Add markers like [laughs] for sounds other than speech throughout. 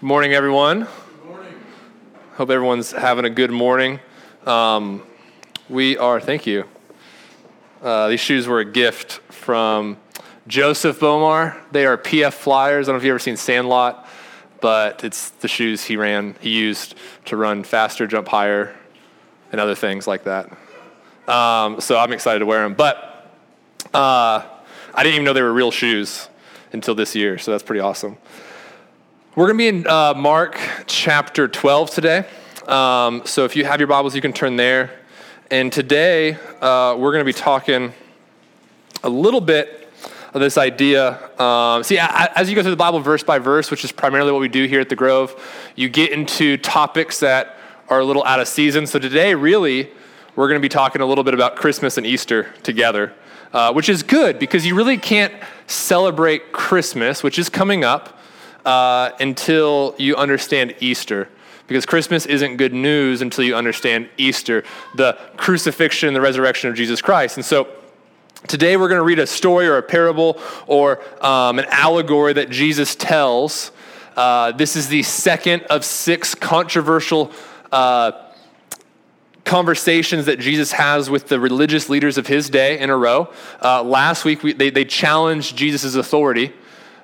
Good morning, everyone. Good morning. Hope everyone's having a good morning. Um, we are, thank you. Uh, these shoes were a gift from Joseph Bomar. They are PF Flyers. I don't know if you've ever seen Sandlot, but it's the shoes he ran, he used to run faster, jump higher, and other things like that. Um, so I'm excited to wear them. But uh, I didn't even know they were real shoes until this year, so that's pretty awesome. We're going to be in uh, Mark chapter 12 today. Um, so if you have your Bibles, you can turn there. And today, uh, we're going to be talking a little bit of this idea. Um, see, as you go through the Bible verse by verse, which is primarily what we do here at the Grove, you get into topics that are a little out of season. So today, really, we're going to be talking a little bit about Christmas and Easter together, uh, which is good because you really can't celebrate Christmas, which is coming up uh, until you understand Easter. Because Christmas isn't good news until you understand Easter, the crucifixion, and the resurrection of Jesus Christ. And so today we're going to read a story or a parable or um, an allegory that Jesus tells. Uh, this is the second of six controversial uh, conversations that Jesus has with the religious leaders of his day in a row. Uh, last week, we, they, they challenged Jesus' authority.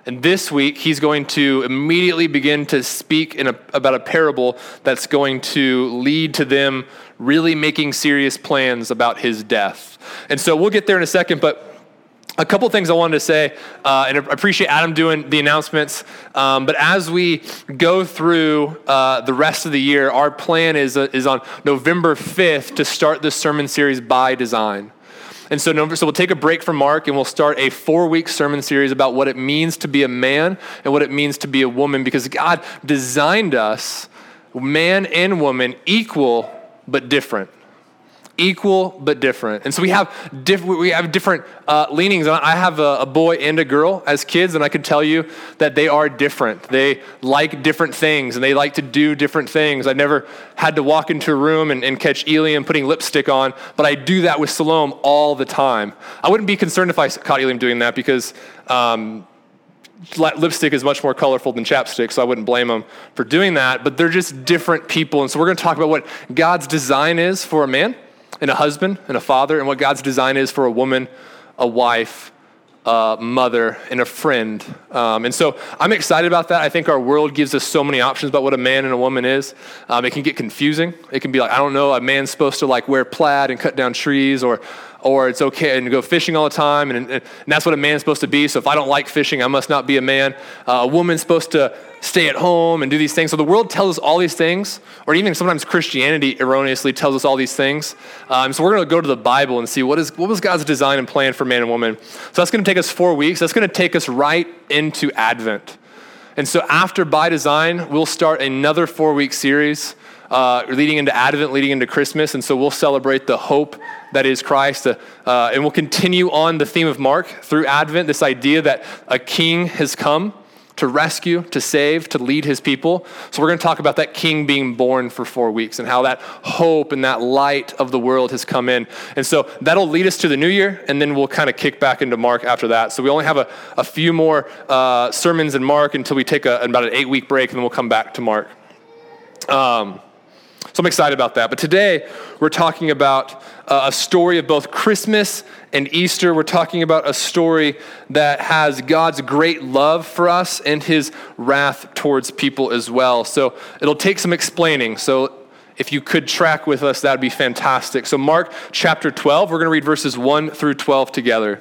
And this week, he's going to immediately begin to speak a, about a parable that's going to lead to them really making serious plans about his death. And so we'll get there in a second, but a couple things I wanted to say, uh, and I appreciate Adam doing the announcements. Um, but as we go through uh, the rest of the year, our plan is, uh, is on November 5th to start this sermon series by design. And so, so we'll take a break from Mark and we'll start a four week sermon series about what it means to be a man and what it means to be a woman because God designed us, man and woman, equal but different equal but different. And so we have, diff- we have different uh, leanings. I have a, a, boy and a girl as kids, and I can tell you that they are different. They like different things, and they like to do different things. I never had to walk into a room and, and catch Eliam putting lipstick on, but I do that with Salome all the time. I wouldn't be concerned if I caught Eliam doing that because um, lipstick is much more colorful than chapstick, so I wouldn't blame them for doing that. But they're just different people. And so we're going to talk about what God's design is for a man and a husband and a father, and what God's design is for a woman, a wife, a mother, and a friend. Um, and so I'm excited about that. I think our world gives us so many options about what a man and a woman is. Um, it can get confusing. It can be like, I don't know, a man's supposed to like wear plaid and cut down trees, or or it's okay and go fishing all the time, and, and, that's what a man's supposed to be. So if I don't like fishing, I must not be a man. Uh, a woman's supposed to stay at home and do these things. So the world tells us all these things, or even sometimes Christianity erroneously tells us all these things. Um, so we're going to go to the Bible and see what is what was God's design and plan for man and woman. So that's going to take us four weeks. That's going to take us right into Advent. And so after by design, we'll start another four week series uh, leading into Advent, leading into Christmas. And so we'll celebrate the hope that is Christ. Uh, uh, and we'll continue on the theme of Mark through Advent this idea that a king has come to rescue, to save, to lead his people. So we're going to talk about that king being born for four weeks and how that hope and that light of the world has come in. And so that'll lead us to the new year, and then we'll kind of kick back into Mark after that. So we only have a, a few more uh, sermons in Mark until we take a, about an eight week break, and then we'll come back to Mark. Um, so I'm excited about that. But today, we're talking about uh, a story of both Christmas and Easter. We're talking about a story that has God's great love for us and his wrath towards people as well. So it'll take some explaining. So if you could track with us, that would be fantastic. So, Mark chapter 12, we're going to read verses 1 through 12 together.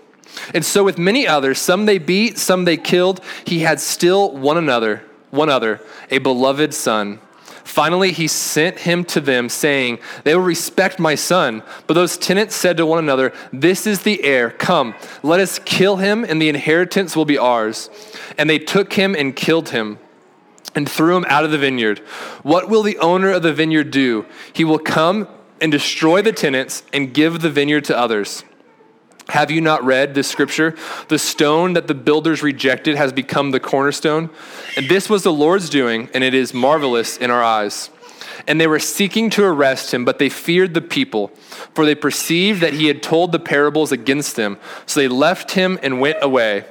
And so with many others, some they beat, some they killed, he had still one another, one other, a beloved son. Finally, he sent him to them, saying, They will respect my son. But those tenants said to one another, This is the heir. Come, let us kill him, and the inheritance will be ours. And they took him and killed him. and threw him out of the vineyard. What will the owner of the vineyard do? He will come and destroy the tenants and give the vineyard to others. Have you not read this scripture? The stone that the builders rejected has become the cornerstone. And this was the Lord's doing, and it is marvelous in our eyes. And they were seeking to arrest him, but they feared the people, for they perceived that he had told the parables against them. So they left him and went away.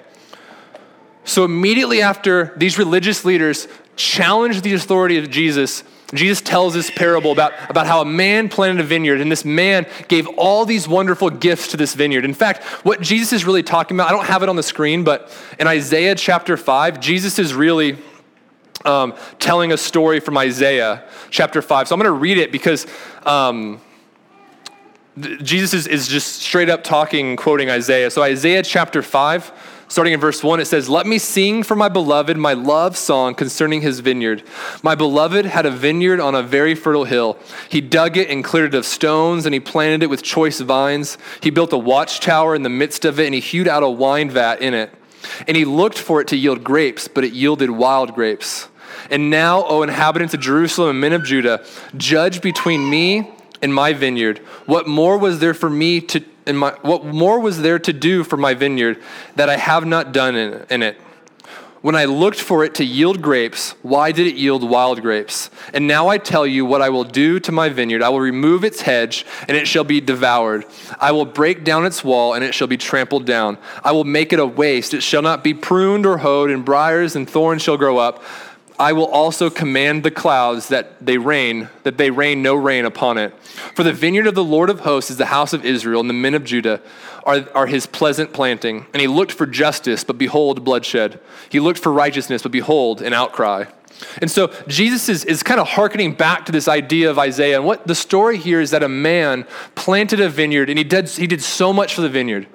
So immediately after these religious leaders challenged the authority of Jesus, Jesus tells this parable about, about how a man planted a vineyard, and this man gave all these wonderful gifts to this vineyard. In fact, what Jesus is really talking about, I don't have it on the screen, but in Isaiah chapter 5, Jesus is really um, telling a story from Isaiah chapter 5. So I'm going to read it because um, Jesus is, is just straight up talking, quoting Isaiah. So, Isaiah chapter 5 Starting in verse 1, it says, Let me sing for my beloved my love song concerning his vineyard. My beloved had a vineyard on a very fertile hill. He dug it and cleared it of stones, and he planted it with choice vines. He built a watchtower in the midst of it, and he hewed out a wine vat in it. And he looked for it to yield grapes, but it yielded wild grapes. And now, O inhabitants of Jerusalem and men of Judah, judge between me and my vineyard. What more was there for me to in my, what more was there to do for my vineyard that I have not done in, in it? When I looked for it to yield grapes, why did it yield wild grapes? And now I tell you what I will do to my vineyard. I will remove its hedge, and it shall be devoured. I will break down its wall, and it shall be trampled down. I will make it a waste. It shall not be pruned or hoed, and briars and thorns shall grow up. I will also command the clouds that they rain, that they rain no rain upon it. For the vineyard of the Lord of hosts is the house of Israel, and the men of Judah are, are his pleasant planting. And he looked for justice, but behold, bloodshed. He looked for righteousness, but behold, an outcry. And so Jesus is, is kind of hearkening back to this idea of Isaiah. And what the story here is that a man planted a vineyard, and he did, he did so much for the vineyard.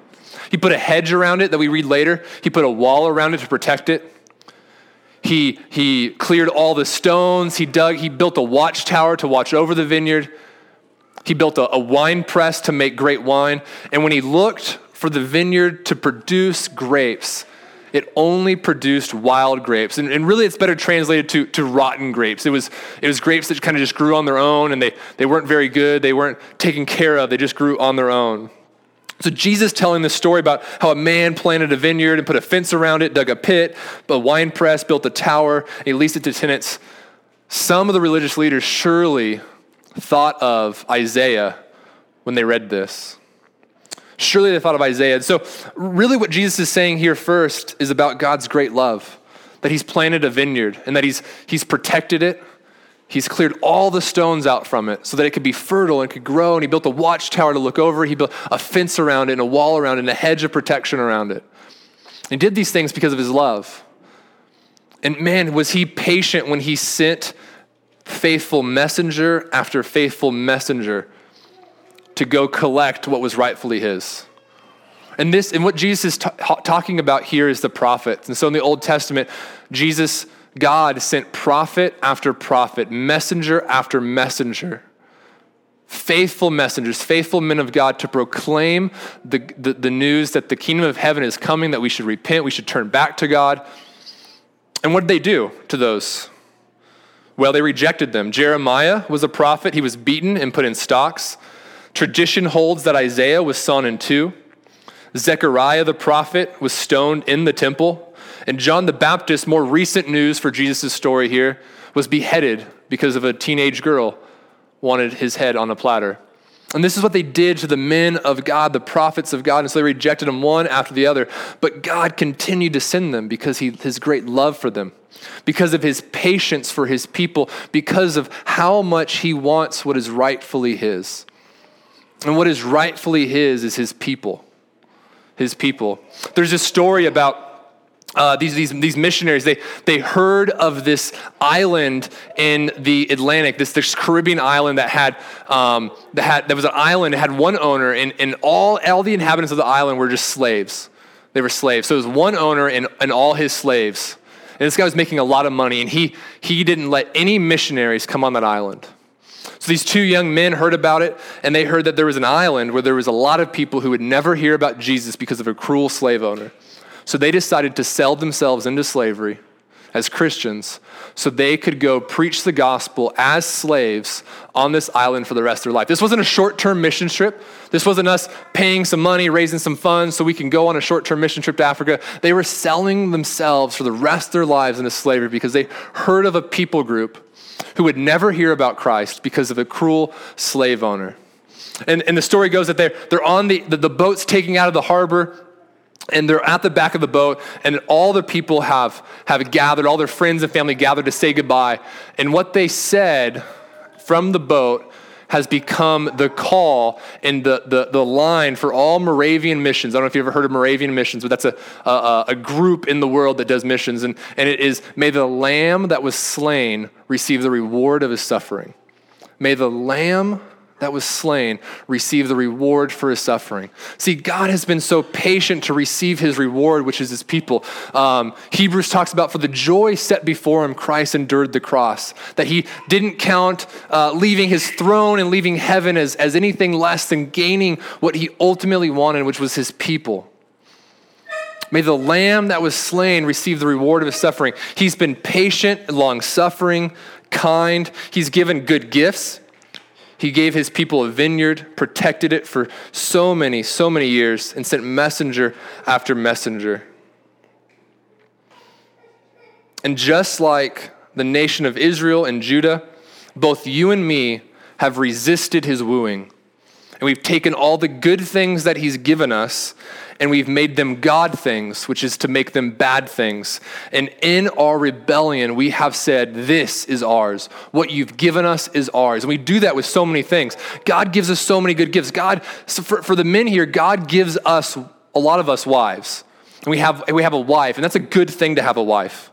He put a hedge around it that we read later, he put a wall around it to protect it. He, he cleared all the stones. He dug, he built a watchtower to watch over the vineyard. He built a, a wine press to make great wine. And when he looked for the vineyard to produce grapes, it only produced wild grapes. And, and, really, it's better translated to, to rotten grapes. It was, it was grapes that kind of just grew on their own and they, they weren't very good. They weren't taken care of. They just grew on their own. So Jesus telling this story about how a man planted a vineyard and put a fence around it, dug a pit, a wine press, built a tower, and he leased it to tenants. Some of the religious leaders surely thought of Isaiah when they read this. Surely they thought of Isaiah. So, really, what Jesus is saying here first is about God's great love that He's planted a vineyard and that He's, he's protected it He's cleared all the stones out from it so that it could be fertile and could grow. And he built a watchtower to look over. He built a fence around it and a wall around it and a hedge of protection around it. He did these things because of his love. And man, was he patient when he sent faithful messenger after faithful messenger to go collect what was rightfully his. And this, and what Jesus is t- talking about here is the prophets. And so in the Old Testament, Jesus God sent prophet after prophet, messenger after messenger, faithful messengers, faithful men of God to proclaim the, the, the, news that the kingdom of heaven is coming, that we should repent, we should turn back to God. And what did they do to those? Well, they rejected them. Jeremiah was a prophet, he was beaten and put in stocks. Tradition holds that Isaiah was sawn in two. Zechariah the prophet was stoned in the temple. And John the Baptist, more recent news for Jesus' story here, was beheaded because of a teenage girl wanted his head on a platter. And this is what they did to the men of God, the prophets of God. And so they rejected them one after the other. But God continued to send them because he, his great love for them, because of his patience for his people, because of how much he wants what is rightfully his. And what is rightfully his is his people. His people. There's a story about uh, these, these, these missionaries, they, they heard of this island in the Atlantic, this, this Caribbean island that had, um, that had, that was an island, it had one owner, and, and all, all the inhabitants of the island were just slaves. They were slaves. So it was one owner and, and all his slaves. And this guy was making a lot of money, and he, he didn't let any missionaries come on that island. So these two young men heard about it, and they heard that there was an island where there was a lot of people who would never hear about Jesus because of a cruel slave owner. So they decided to sell themselves into slavery as Christians so they could go preach the gospel as slaves on this island for the rest of their life. This wasn't a short term mission trip. This wasn't us paying some money, raising some funds so we can go on a short term mission trip to Africa. They were selling themselves for the rest of their lives into slavery because they heard of a people group who would never hear about Christ because of a cruel slave owner. And, and the story goes that they're, they're on the, the, the boat's taking out of the harbor and they're at the back of the boat and all the people have, have gathered all their friends and family gathered to say goodbye and what they said from the boat has become the call and the, the, the line for all Moravian missions. I don't know if you've ever heard of Moravian missions, but that's a, a, a group in the world that does missions. And, and it is, may the lamb that was slain receive the reward of his suffering. May the lamb that was slain receive the reward for his suffering. See, God has been so patient to receive his reward, which is his people. Um, Hebrews talks about for the joy set before him, Christ endured the cross, that he didn't count uh, leaving his throne and leaving heaven as, as anything less than gaining what he ultimately wanted, which was his people. May the lamb that was slain receive the reward of his suffering. He's been patient, long suffering, kind. He's given good gifts. He gave his people a vineyard, protected it for so many, so many years, and sent messenger after messenger. And just like the nation of Israel and Judah, both you and me have resisted his wooing. And we've taken all the good things that he's given us and we've made them God things, which is to make them bad things. And in our rebellion, we have said, This is ours. What you've given us is ours. And we do that with so many things. God gives us so many good gifts. God, so for, for the men here, God gives us, a lot of us, wives. And we have, we have a wife, and that's a good thing to have a wife.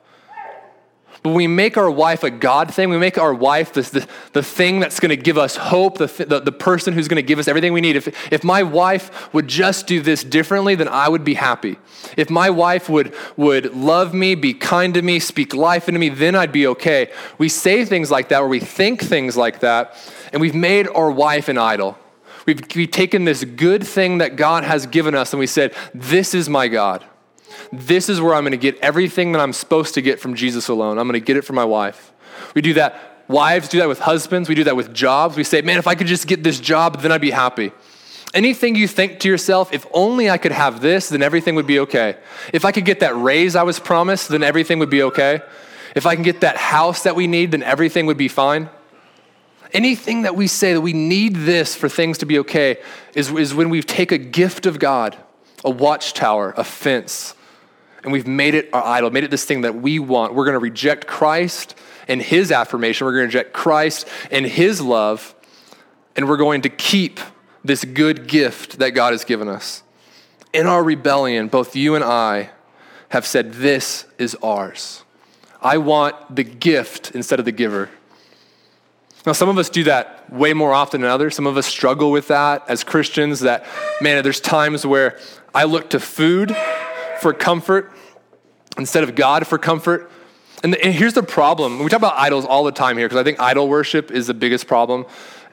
But we make our wife a God thing, we make our wife the, the thing that's going to give us hope, the, the, the person who's going to give us everything we need. If, if my wife would just do this differently, then I would be happy. If my wife would, would love me, be kind to me, speak life into me, then I'd be okay. We say things like that, or we think things like that, and we've made our wife an idol. We've, we've taken this good thing that God has given us and we said, This is my God. This is where I'm going to get everything that I'm supposed to get from Jesus alone. I'm going to get it from my wife. We do that. Wives do that with husbands. We do that with jobs. We say, man, if I could just get this job, then I'd be happy. Anything you think to yourself, if only I could have this, then everything would be okay. If I could get that raise I was promised, then everything would be okay. If I can get that house that we need, then everything would be fine. Anything that we say that we need this for things to be okay is, is when we take a gift of God, a watchtower, a fence, and we've made it our idol, made it this thing that we want. We're going to reject Christ and his affirmation. We're going to reject Christ and his love, and we're going to keep this good gift that God has given us. In our rebellion, both you and I have said, This is ours. I want the gift instead of the giver. Now, some of us do that way more often than others. Some of us struggle with that as Christians. That, man, there's times where I look to food for comfort instead of God for comfort. And, the, and here's the problem. We talk about idols all the time here because I think idol worship is the biggest problem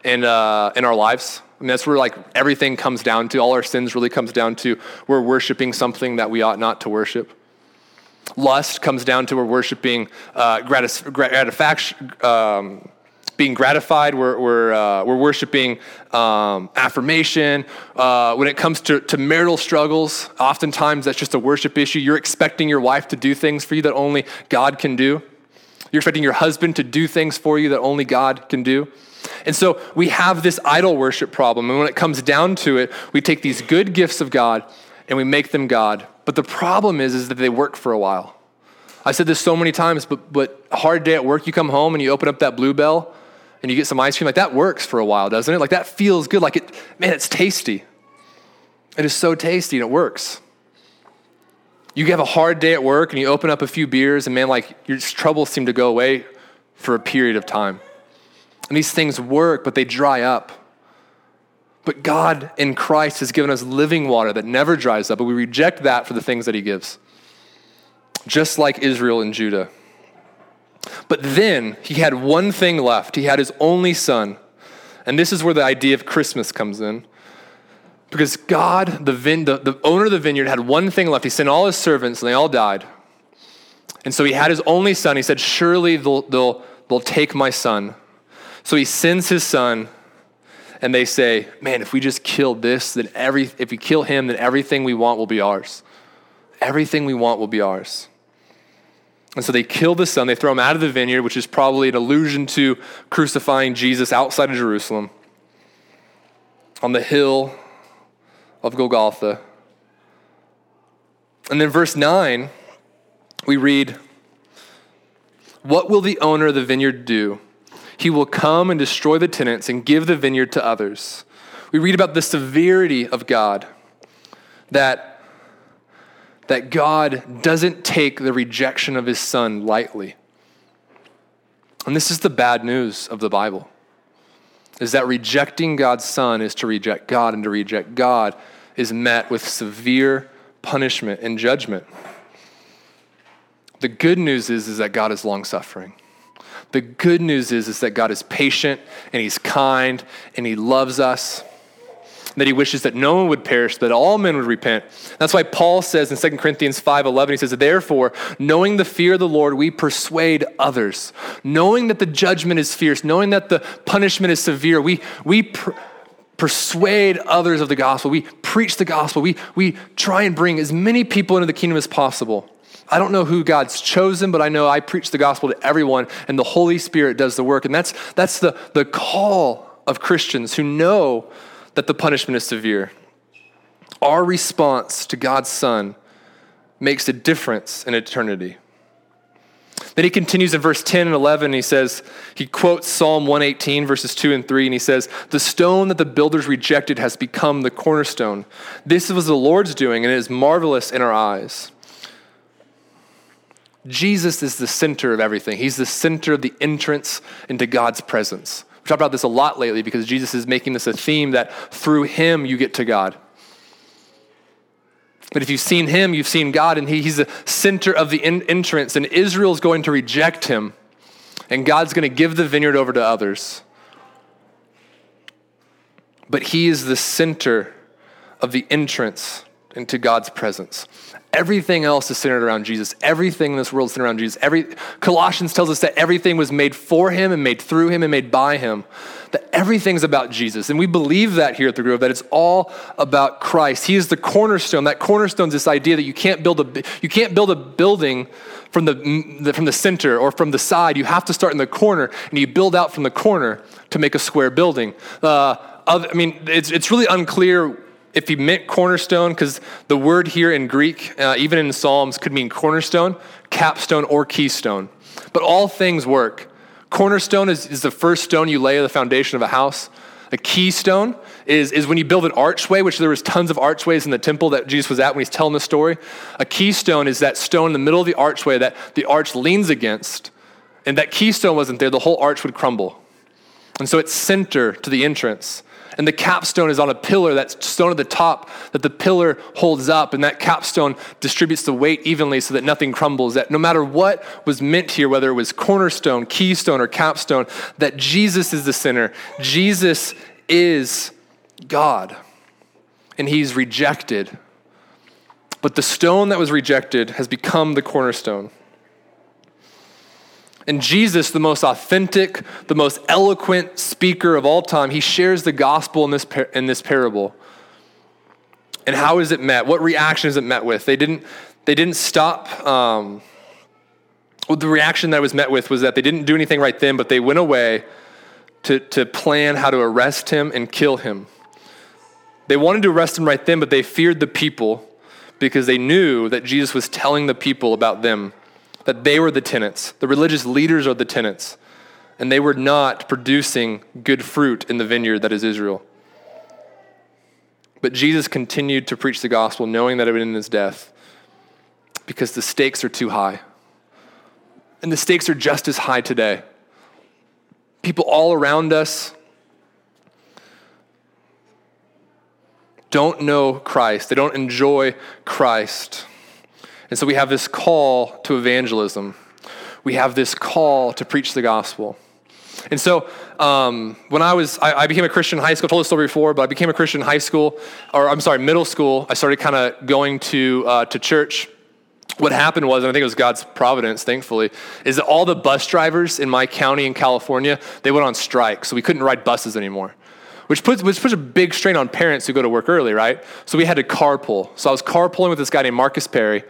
in, uh, in our lives. I mean, that's where like everything comes down to. All our sins really comes down to we're worshiping something that we ought not to worship. Lust comes down to we're worshiping uh, gratis, um, being gratified, we're, we're, uh, we're worshiping um, affirmation. Uh, when it comes to, to marital struggles, oftentimes that's just a worship issue. You're expecting your wife to do things for you that only God can do. You're expecting your husband to do things for you that only God can do. And so we have this idol worship problem. And when it comes down to it, we take these good gifts of God and we make them God. But the problem is, is that they work for a while. I said this so many times, but, but hard day at work, you come home and you open up that Blue Bell and you get some ice cream, like that works for a while, doesn't it? Like that feels good. Like it, man, it's tasty. It is so tasty and it works. You have a hard day at work and you open up a few beers, and man, like your troubles seem to go away for a period of time. And these things work, but they dry up. But God in Christ has given us living water that never dries up, but we reject that for the things that He gives. Just like Israel and Judah. But then he had one thing left. He had his only son. And this is where the idea of Christmas comes in. Because God, the, the, the owner of the vineyard, had one thing left. He sent all his servants, and they all died. And so he had his only son. He said, Surely they'll, they'll, they'll take my son. So he sends his son, and they say, Man, if we just kill this, then every, if we kill him, then everything we want will be ours. Everything we want will be ours. And so they kill the son. They throw him out of the vineyard, which is probably an allusion to crucifying Jesus outside of Jerusalem on the hill of Golgotha. And then, verse 9, we read, What will the owner of the vineyard do? He will come and destroy the tenants and give the vineyard to others. We read about the severity of God, that, that God doesn't take the rejection of his son lightly. And this is the bad news of the Bible is that rejecting God's son is to reject God, and to reject God is met with severe punishment and judgment. The good news is, is that God is long suffering. The good news is, is that God is patient and He's kind and He loves us that he wishes that no one would perish, that all men would repent. That's why Paul says in 2 Corinthians 5:11 he says therefore knowing the fear of the Lord we persuade others. Knowing that the judgment is fierce, knowing that the punishment is severe, we we persuade others of the gospel. We preach the gospel. We we try and bring as many people into the kingdom as possible. I don't know who God's chosen, but I know I preach the gospel to everyone and the Holy Spirit does the work. And that's that's the the call of Christians who know that the punishment is severe. Our response to God's Son makes a difference in eternity. Then he continues in verse 10 and 11. He says, he quotes Psalm 118, verses 2 and 3, and he says, The stone that the builders rejected has become the cornerstone. This was the Lord's doing, and it is marvelous in our eyes. Jesus is the center of everything. He's the center of the entrance into God's presence. We've talked about this a lot lately because Jesus is making this a theme that through him you get to God. But if you've seen him, you've seen God, and he, he's the center of the in- entrance, and Israel's going to reject him, and God's going to give the vineyard over to others. But he is the center of the entrance into God's presence. Everything else is centered around Jesus. Everything in this world is centered around Jesus. Every, Colossians tells us that everything was made for him and made through him and made by him. That everything's about Jesus. And we believe that here at the Grove, that it's all about Christ. He is the cornerstone. That cornerstone is this idea that you can't build a, you can't build a building from the, from the center or from the side. You have to start in the corner, and you build out from the corner to make a square building. Uh, I mean, it's, it's really unclear if he meant cornerstone, because the word here in Greek, uh, even in Psalms, could mean cornerstone, capstone, or keystone. But all things work. Cornerstone is, is the first stone you lay the foundation of a house. A keystone is, is when you build an archway, which there was tons of archways in the temple that Jesus was at when he's telling the story. A keystone is that stone in the middle of the archway that the arch leans against. And that keystone wasn't there, the whole arch would crumble. And so it's center to the entrance. And the capstone is on a pillar, that stone at the top that the pillar holds up, and that capstone distributes the weight evenly so that nothing crumbles. That no matter what was meant here, whether it was cornerstone, keystone, or capstone, that Jesus is the center. Jesus is God, and he's rejected. But the stone that was rejected has become the cornerstone. And Jesus, the most authentic, the most eloquent speaker of all time, he shares the gospel in this, par- in this parable. And how is it met? What reaction is it met with? They didn't, they didn't stop. Um, well, the reaction that was met with was that they didn't do anything right then, but they went away to, to plan how to arrest him and kill him. They wanted to arrest him right then, but they feared the people because they knew that Jesus was telling the people about them that they were the tenants. The religious leaders are the tenants. And they were not producing good fruit in the vineyard that is Israel. But Jesus continued to preach the gospel, knowing that it would end in his death, because the stakes are too high. And the stakes are just as high today. People all around us don't know Christ, they don't enjoy Christ. And so we have this call to evangelism. We have this call to preach the gospel. And so um, when I was, I, I, became a Christian in high school, I told this story before, but I became a Christian in high school, or I'm sorry, middle school. I started kind of going to, uh, to church. what happened was, and I think it was God's providence, thankfully, is that all the bus drivers in my county in California, they went on strike, so we couldn't ride buses anymore. Which puts, which puts a big strain on parents who go to work early, right? So we had to carpool. So I was carpooling with this guy named Marcus Perry.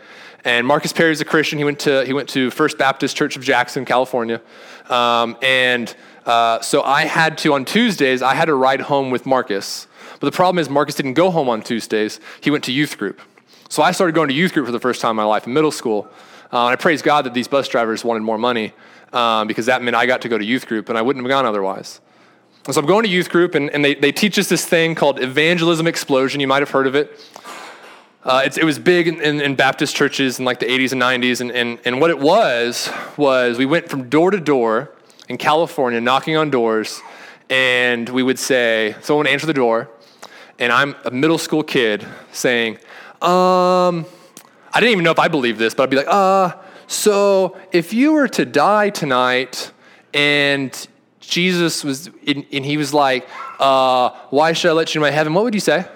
And Marcus Perry is a Christian. He went to, he went to First Baptist Church of Jackson, California. Um, and uh, so I had to, on Tuesdays, I had to ride home with Marcus. But the problem is, Marcus didn't go home on Tuesdays. He went to youth group. So I started going to youth group for the first time in my life in middle school. Uh, and I praise God that these bus drivers wanted more money um, because that meant I got to go to youth group and I wouldn't have gone otherwise. And so I'm going to youth group and, and they, they teach us this thing called evangelism explosion. You might have heard of it. Uh, it was big in, in, in, Baptist churches in like the 80s and 90s. And, and, and what it was, was we went from door to door in California knocking on doors. And we would say, someone answer the door. And I'm a middle school kid saying, um, I didn't even know if I believed this, but I'd be like, uh, so if you were to die tonight and Jesus was, and, he was like, uh, why should I let you into my heaven? What would you say?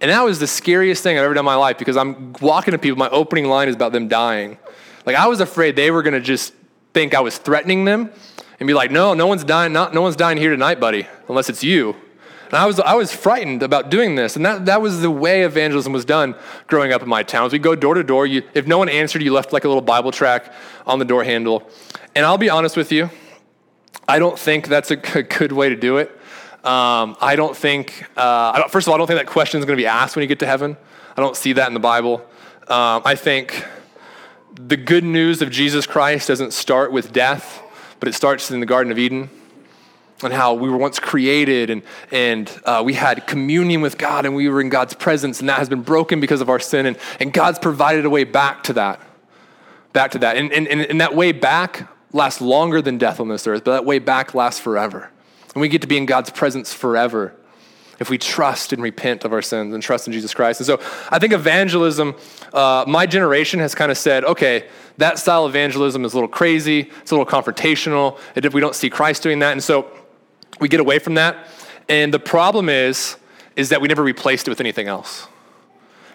And that was the scariest thing I've ever done in my life because I'm walking to people, my opening line is about them dying. Like I was afraid they were going to just think I was threatening them and be like, no, no one's dying, not, no one's dying here tonight, buddy, unless it's you. And I was, I was frightened about doing this. And that, that was the way evangelism was done growing up in my town. We'd go door to door. You, if no one answered, you left like a little Bible tract on the door handle. And I'll be honest with you, I don't think that's [laughs] a good way to do it. Um, I don't think, uh, I don't, first of all, I don't think that question is going to be asked when you get to heaven. I don't see that in the Bible. Um, I think the good news of Jesus Christ doesn't start with death, but it starts in the Garden of Eden and how we were once created and, and uh, we had communion with God and we were in God's presence, and that has been broken because of our sin. And, and God's provided a way back to that. Back to that. And, and, and that way back lasts longer than death on this earth, but that way back lasts forever. And we get to be in God's presence forever if we trust and repent of our sins and trust in Jesus Christ. And so I think evangelism, uh, my generation has kind of said, okay, that style of evangelism is a little crazy, it's a little confrontational, and if we don't see Christ doing that. And so we get away from that. And the problem is, is that we never replaced it with anything else.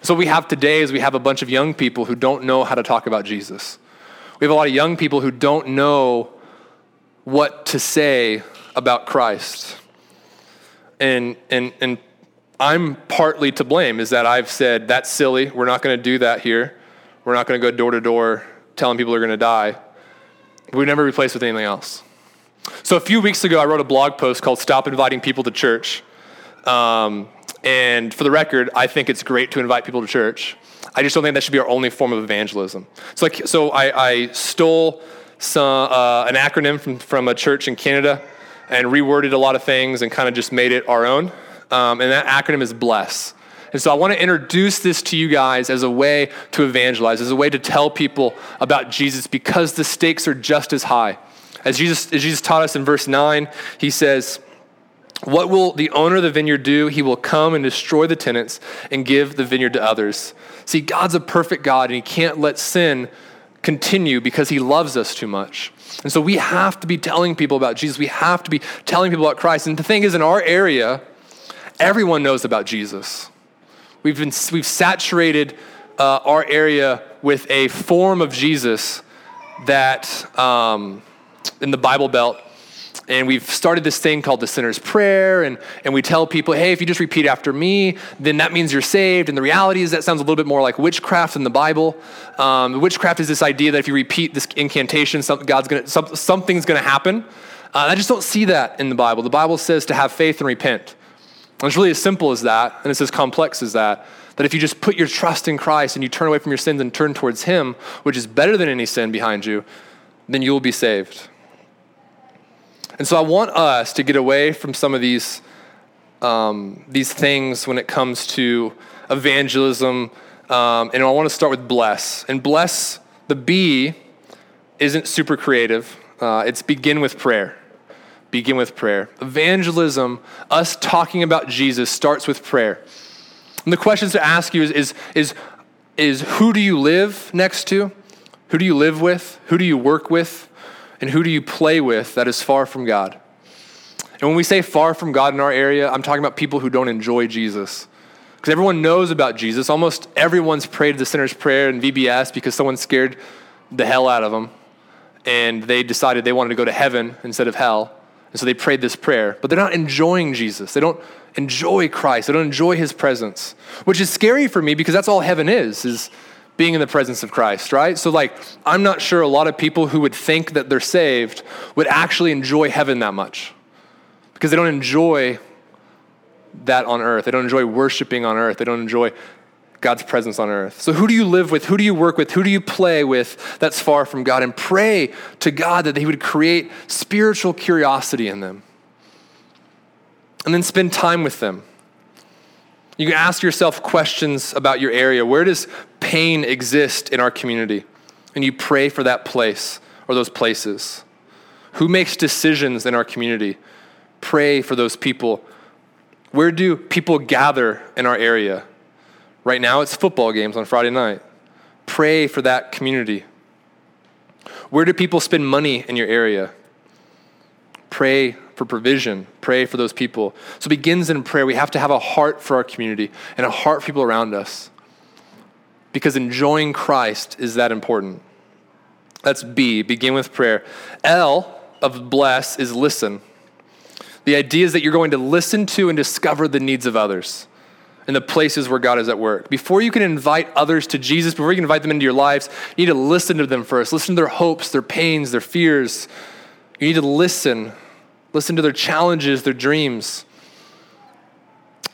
So what we have today is we have a bunch of young people who don't know how to talk about Jesus. We have a lot of young people who don't know what to say about Christ. And, and, and I'm partly to blame, is that I've said, that's silly. We're not going to do that here. We're not going to go door to door telling people they're going to die. We never replace with anything else. So a few weeks ago, I wrote a blog post called Stop Inviting People to Church. Um, and for the record, I think it's great to invite people to church. I just don't think that should be our only form of evangelism. So, like, so I, I stole some, uh, an acronym from, from a church in Canada and reworded a lot of things and kind of just made it our own. Um, and that acronym is BLESS. And so I want to introduce this to you guys as a way to evangelize, as a way to tell people about Jesus because the stakes are just as high. As Jesus, as Jesus taught us in verse 9, he says, What will the owner of the vineyard do? He will come and destroy the tenants and give the vineyard to others. See, God's a perfect God, and he can't let sin continue because he loves us too much. And so we have to be telling people about Jesus. We have to be telling people about Christ. And the thing is, in our area, everyone knows about Jesus. We've, been, we've saturated uh, our area with a form of Jesus that um, in the Bible Belt. And we've started this thing called the sinner's prayer. And, and we tell people, hey, if you just repeat after me, then that means you're saved. And the reality is that sounds a little bit more like witchcraft in the Bible. Um, witchcraft is this idea that if you repeat this incantation, something, God's gonna, some, something's going to happen. Uh, I just don't see that in the Bible. The Bible says to have faith and repent. And it's really as simple as that, and it's as complex as that. That if you just put your trust in Christ and you turn away from your sins and turn towards Him, which is better than any sin behind you, then you will be saved. And so I want us to get away from some of these, um, these things when it comes to evangelism. Um, and I want to start with bless. And bless, the B, isn't super creative. Uh, it's begin with prayer. Begin with prayer. Evangelism, us talking about Jesus, starts with prayer. And the questions to ask you is, is, is, is who do you live next to? Who do you live with? Who do you work with? And who do you play with that is far from God? And when we say far from God in our area, I'm talking about people who don't enjoy Jesus. Because everyone knows about Jesus. Almost everyone's prayed the sinner's prayer in VBS because someone scared the hell out of them. And they decided they wanted to go to heaven instead of hell. And so they prayed this prayer. But they're not enjoying Jesus. They don't enjoy Christ. They don't enjoy his presence, which is scary for me because that's all heaven is, is being in the presence of Christ, right? So, like, I'm not sure a lot of people who would think that they're saved would actually enjoy heaven that much because they don't enjoy that on earth. They don't enjoy worshiping on earth. They don't enjoy God's presence on earth. So, who do you live with? Who do you work with? Who do you play with that's far from God? And pray to God that He would create spiritual curiosity in them. And then spend time with them. You can ask yourself questions about your area. Where does pain exist in our community? And you pray for that place or those places. Who makes decisions in our community? Pray for those people. Where do people gather in our area? Right now, it's football games on Friday night. Pray for that community. Where do people spend money in your area? Pray for provision. Pray for those people. So it begins in prayer. We have to have a heart for our community and a heart for people around us. Because enjoying Christ is that important. That's B, begin with prayer. L of bless is listen. The idea is that you're going to listen to and discover the needs of others and the places where God is at work. Before you can invite others to Jesus, before you can invite them into your lives, you need to listen to them first. Listen to their hopes, their pains, their fears. You need to listen listen to their challenges, their dreams.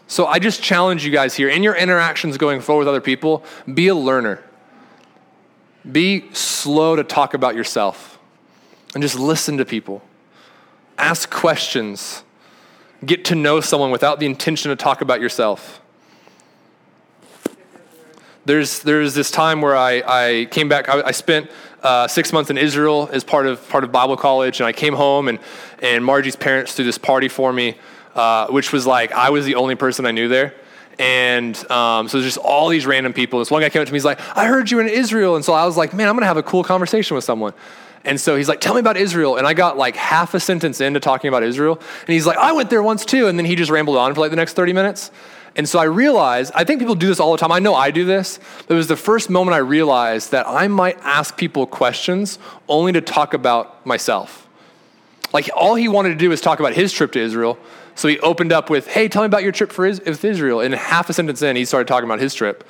So I just challenge you guys here in your interactions going forward with other people, be a learner. Be slow to talk about yourself and just listen to people. Ask questions. Get to know someone without the intention to talk about yourself. There's, there's this time where I, I came back, I, I spent uh, six months in Israel as part of part of Bible college, and I came home and and Margie's parents threw this party for me, uh, which was like I was the only person I knew there. And um, so there's just all these random people. This one guy came up to me, he's like, I heard you in Israel. And so I was like, man, I'm going to have a cool conversation with someone. And so he's like, tell me about Israel. And I got like half a sentence into talking about Israel. And he's like, I went there once too. And then he just rambled on for like the next 30 minutes. And so I realized, I think people do this all the time. I know I do this. But it was the first moment I realized that I might ask people questions only to talk about myself. Like all he wanted to do was talk about his trip to Israel. So he opened up with, hey, tell me about your trip for Is- with Israel. And half a sentence in, he started talking about his trip.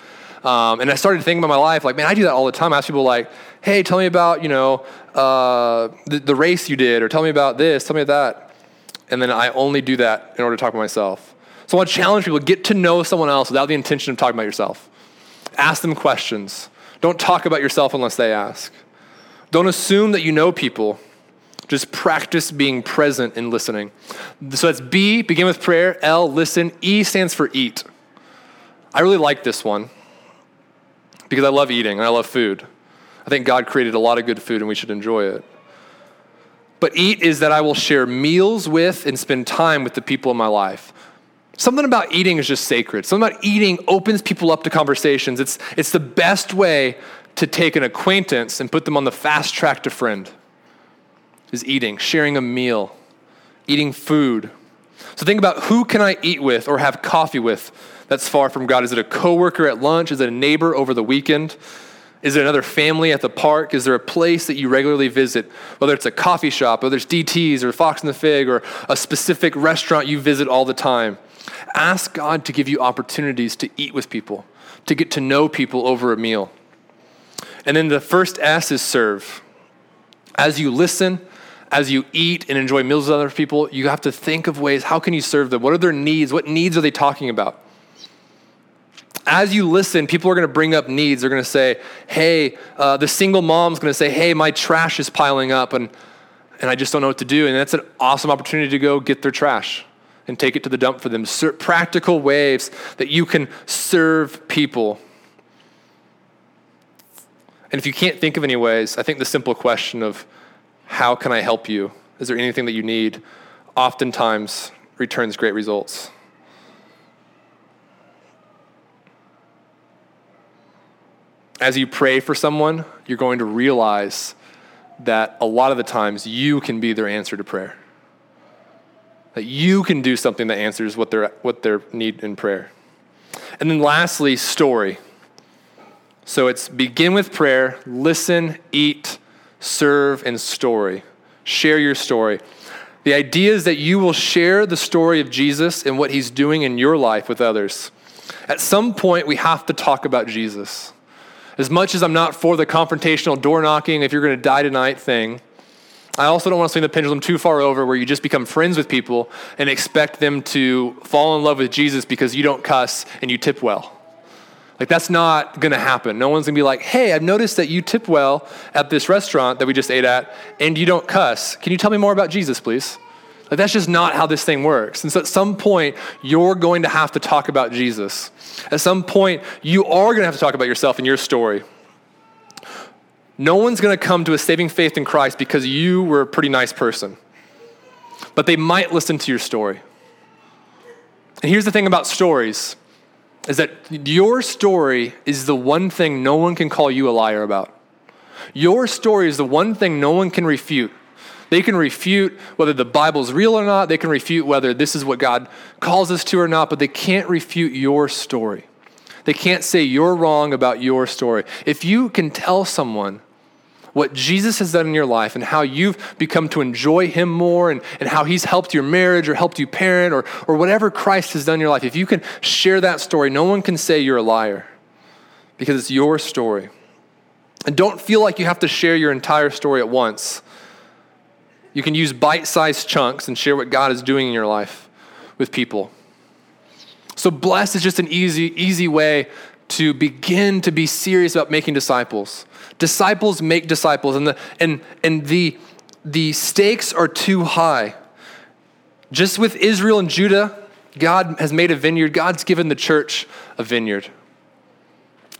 Um, and I started thinking about my life, like, man, I do that all the time. I ask people like, hey, tell me about, you know, uh, the, the race you did, or tell me about this, tell me about that. And then I only do that in order to talk about myself. So I want to challenge people get to know someone else without the intention of talking about yourself. Ask them questions. Don't talk about yourself unless they ask. Don't assume that you know people. Just practice being present and listening. So that's B, begin with prayer. L, listen. E stands for eat. I really like this one because I love eating and I love food. I think God created a lot of good food and we should enjoy it. But eat is that I will share meals with and spend time with the people in my life. Something about eating is just sacred. Something about eating opens people up to conversations. It's, it's the best way to take an acquaintance and put them on the fast track to friend. Is eating, sharing a meal, eating food. So think about who can I eat with or have coffee with that's far from God? Is it a coworker at lunch? Is it a neighbor over the weekend? Is it another family at the park? Is there a place that you regularly visit? Whether it's a coffee shop, whether it's DT's or Fox and the Fig, or a specific restaurant you visit all the time. Ask God to give you opportunities to eat with people, to get to know people over a meal. And then the first S is serve. As you listen, as you eat and enjoy meals with other people, you have to think of ways how can you serve them? What are their needs? What needs are they talking about? As you listen, people are going to bring up needs. They're going to say, hey, uh, the single mom's going to say, hey, my trash is piling up and, and I just don't know what to do. And that's an awesome opportunity to go get their trash and take it to the dump for them. Practical ways that you can serve people. And if you can't think of any ways, I think the simple question of how can I help you? Is there anything that you need? Oftentimes returns great results. As you pray for someone, you're going to realize that a lot of the times you can be their answer to prayer that you can do something that answers what their, what their need in prayer. And then lastly, story. So it's begin with prayer, listen, eat, serve, and story. Share your story. The idea is that you will share the story of Jesus and what he's doing in your life with others. At some point, we have to talk about Jesus. As much as I'm not for the confrontational door knocking, if you're going to die tonight thing, I also don't want to swing the pendulum too far over where you just become friends with people and expect them to fall in love with Jesus because you don't cuss and you tip well. Like, that's not going to happen. No one's going to be like, hey, I've noticed that you tip well at this restaurant that we just ate at and you don't cuss. Can you tell me more about Jesus, please? Like, that's just not how this thing works. And so at some point, you're going to have to talk about Jesus. At some point, you are going to have to talk about yourself and your story. No one's going to come to a saving faith in Christ because you were a pretty nice person, but they might listen to your story. And here's the thing about stories is that your story is the one thing no one can call you a liar about. Your story is the one thing no one can refute. They can refute whether the Bible's real or not, they can refute whether this is what God calls us to or not, but they can't refute your story. They can't say you're wrong about your story. If you can tell someone what Jesus has done in your life and how you've become to enjoy Him more and, and how He's helped your marriage or helped you parent or, or whatever Christ has done in your life, if you can share that story, no one can say you're a liar because it's your story. And don't feel like you have to share your entire story at once. You can use bite sized chunks and share what God is doing in your life with people. So, blessed is just an easy, easy way to begin to be serious about making disciples. Disciples make disciples, and the, and, and the, the stakes are too high. Just with Israel and Judah, God has made a vineyard. God's given the church a vineyard.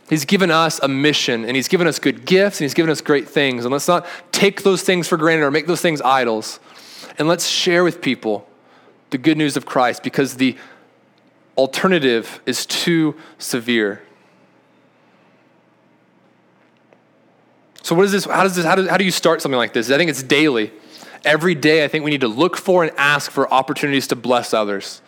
He's given us a mission, and He's given us good gifts, and He's given us great things. And let's not take those things for granted or make those things idols. And let's share with people the good news of Christ because the alternative is too severe. So, what is this? How does this? How do, how do you start something like this? I think it's daily. Every day, I think we need to look for and ask for opportunities to bless others.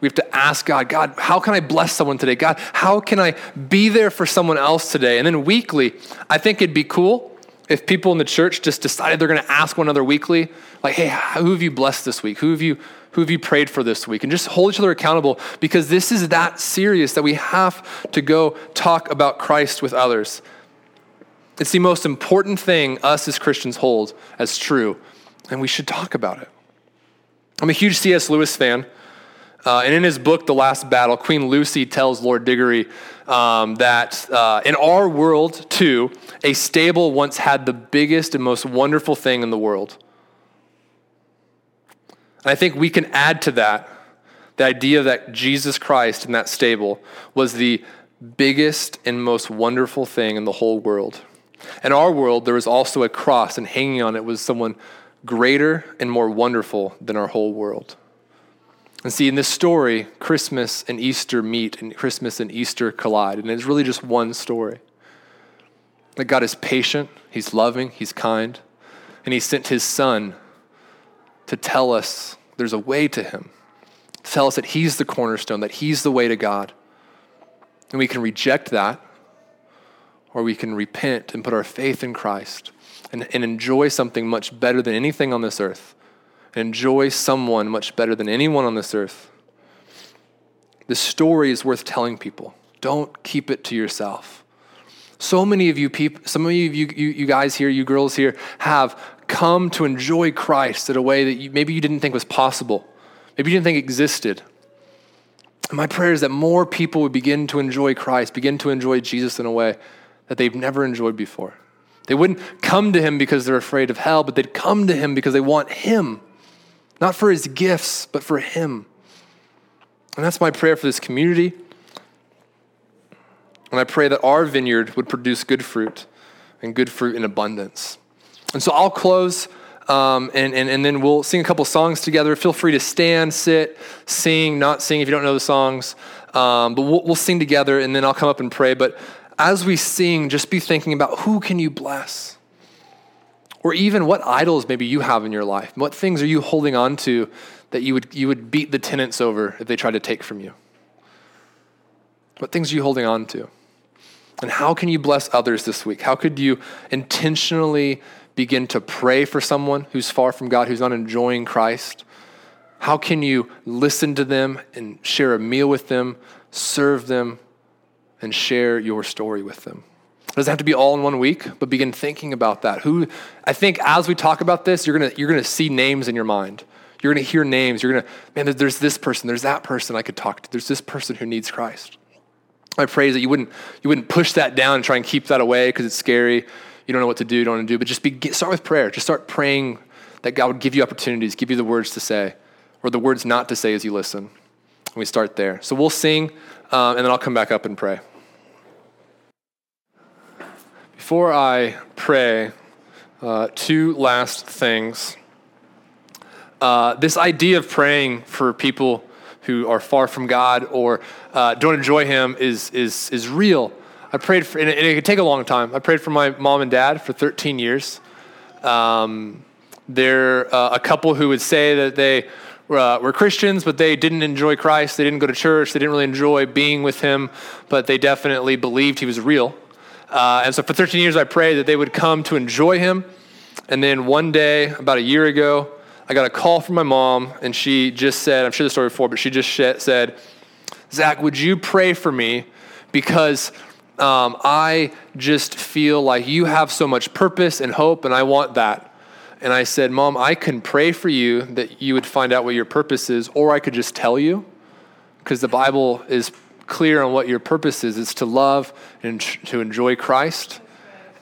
We have to ask God, God, how can I bless someone today? God, how can I be there for someone else today? And then weekly, I think it'd be cool if people in the church just decided they're going to ask one another weekly, like, hey, who have you blessed this week? Who have you who have you prayed for this week? And just hold each other accountable because this is that serious that we have to go talk about Christ with others. It's the most important thing us as Christians hold as true, and we should talk about it. I'm a huge C.S. Lewis fan. Uh, and in his book, The Last Battle, Queen Lucy tells Lord Digory um, that uh, in our world, too, a stable once had the biggest and most wonderful thing in the world. And I think we can add to that the idea that Jesus Christ in that stable was the biggest and most wonderful thing in the whole world. In our world, there was also a cross, and hanging on it was someone greater and more wonderful than our whole world. And see, in this story, Christmas and Easter meet, and Christmas and Easter collide. And it's really just one story. That God is patient, He's loving, He's kind, and He sent His Son to tell us there's a way to Him, to tell us that He's the cornerstone, that He's the way to God. And we can reject that or we can repent and put our faith in Christ and, and enjoy something much better than anything on this earth. And enjoy someone much better than anyone on this earth. This story is worth telling people. Don't keep it to yourself. So many of you people, some of you, you, you guys here, you girls here, have come to enjoy Christ in a way that you, maybe you didn't think was possible. Maybe you didn't think existed. my prayer is that more people would begin to enjoy Christ, begin to enjoy Jesus in a way that they've never enjoyed before. They wouldn't come to him because they're afraid of hell, but they'd come to him because they want him, not for his gifts, but for him. And that's my prayer for this community. And I pray that our vineyard would produce good fruit and good fruit in abundance. And so I'll close. Um, and, and, and then we'll sing a couple songs together. Feel free to stand, sit, sing, not sing if you don't know the songs. Um, but we'll, we'll sing together, and then I'll come up and pray. But as we sing, just be thinking about who can you bless? Or even what idols maybe you have in your life. What things are you holding on to that you would, you would beat the tenants over if they tried to take from you? What things are you holding on to? And how can you bless others this week? How could you intentionally begin to pray for someone who's far from God, who's not enjoying Christ? How can you listen to them and share a meal with them, serve them, and share your story with them? It doesn't have to be all in one week, but begin thinking about that. Who I think as we talk about this, you're gonna you're gonna see names in your mind. You're gonna hear names. You're gonna, man, there's this person, there's that person I could talk to. There's this person who needs Christ. I pray that you wouldn't, you wouldn't push that down and try and keep that away because it's scary. You don't know what to do, you don't want to do, but just be, start with prayer. Just start praying that God would give you opportunities, give you the words to say, or the words not to say as you listen. And we start there. So we'll sing, um, and then I'll come back up and pray. Before I pray, uh, two last things. Uh, this idea of praying for people who are far from God or uh, don't enjoy Him is, is, is real. I prayed for, and it, it could take a long time. I prayed for my mom and dad for 13 years. Um, they're uh, a couple who would say that they uh, were Christians, but they didn't enjoy Christ. They didn't go to church. They didn't really enjoy being with Him, but they definitely believed He was real. Uh, and so for 13 years, I prayed that they would come to enjoy Him. And then one day, about a year ago, I got a call from my mom, and she just said, I've shared the story before, but she just said, Zach, would you pray for me? Because um, I just feel like you have so much purpose and hope, and I want that. And I said, Mom, I can pray for you that you would find out what your purpose is, or I could just tell you, because the Bible is clear on what your purpose is. It's to love and to enjoy Christ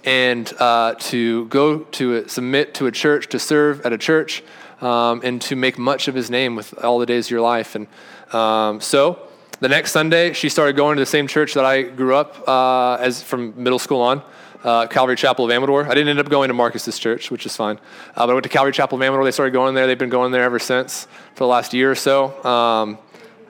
and uh, to go to a, submit to a church, to serve at a church, um, and to make much of his name with all the days of your life. And um, so the next Sunday, she started going to the same church that I grew up uh, as from middle school on. Uh, Calvary Chapel of Amador. I didn't end up going to Marcus's church, which is fine. Uh, but I went to Calvary Chapel of Amador. They started going there. They've been going there ever since for the last year or so. Um,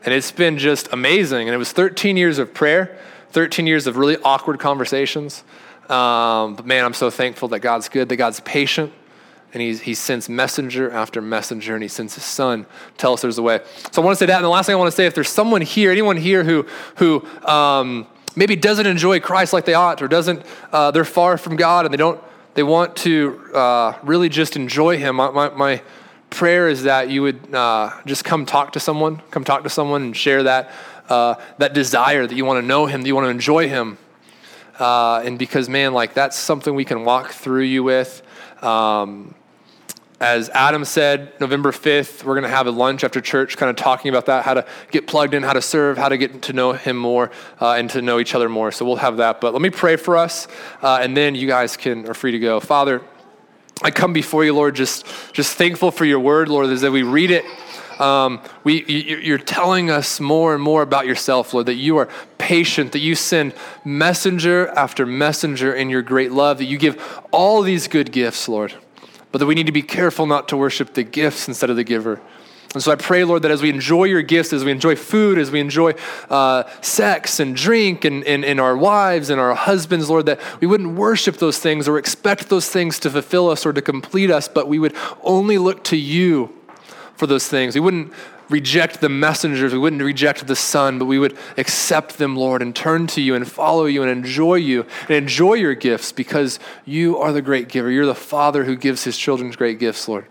and it's been just amazing. And it was 13 years of prayer, 13 years of really awkward conversations. Um, but man, I'm so thankful that God's good, that God's patient, and he's, he sends messenger after messenger, and he sends his son tell us there's a way. So I want to say that. And the last thing I want to say, if there's someone here, anyone here who, who um, maybe doesn't enjoy Christ like they ought, or doesn't, uh, they're far from God, and they don't, they want to uh, really just enjoy him, my, my, my, prayer is that you would uh, just come talk to someone, come talk to someone and share that, uh, that desire that you want to know him, that you want to enjoy him. Uh, and because, man, like that's something we can walk through you with. Um, as Adam said, November 5th, we're going to have a lunch after church, kind of talking about that, how to get plugged in, how to serve, how to get to know him more, uh, and to know each other more. So we'll have that. But let me pray for us, uh, and then you guys can are free to go. Father, I come before you, Lord, just, just thankful for your word, Lord, as that we read it. Um, we, you're telling us more and more about yourself, Lord, that you are patient, that you send messenger after messenger in your great love, that you give all these good gifts, Lord but that we need to be careful not to worship the gifts instead of the giver. And so I pray, Lord, that as we enjoy your gifts, as we enjoy food, as we enjoy uh, sex and drink and, and, and our wives and our husbands, Lord, that we wouldn't worship those things or expect those things to fulfill us or to complete us, but we would only look to you for those things. We wouldn't reject the messengers, we wouldn't reject the Son, but we would accept them, Lord, and turn to you and follow you and enjoy you and enjoy your gifts because you are the great giver. You're the Father who gives his children great gifts, Lord.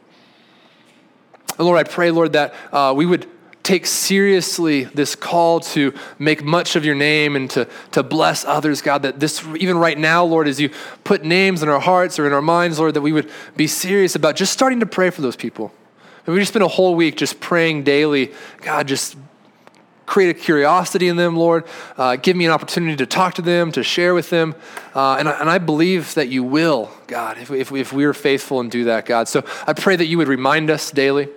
And Lord, I pray, Lord, that uh, we would take seriously this call to make much of your name and to, to bless others, God, that this, even right now, Lord, as you put names in our hearts or in our minds, Lord, that we would be serious about just starting to pray for those people. And we just spend a whole week just praying daily, God, just create a curiosity in them, Lord. Uh, give me an opportunity to talk to them, to share with them. Uh, and, I, and I believe that you will, God, if, if, if we are faithful and do that, God. So I pray that you would remind us daily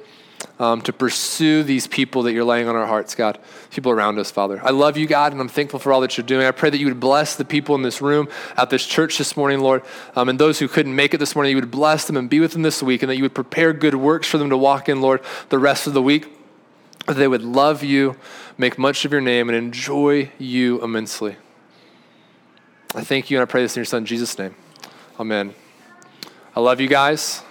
um, to pursue these people that you're laying on our hearts, God, people around us, Father. I love you, God, and I'm thankful for all that you're doing. I pray that you would bless the people in this room, at this church this morning, Lord, um, and those who couldn't make it this morning, you would bless them and be with them this week, and that you would prepare good works for them to walk in, Lord, the rest of the week. That they would love you, make much of your name, and enjoy you immensely. I thank you, and I pray this in your Son, Jesus' name. Amen. I love you guys.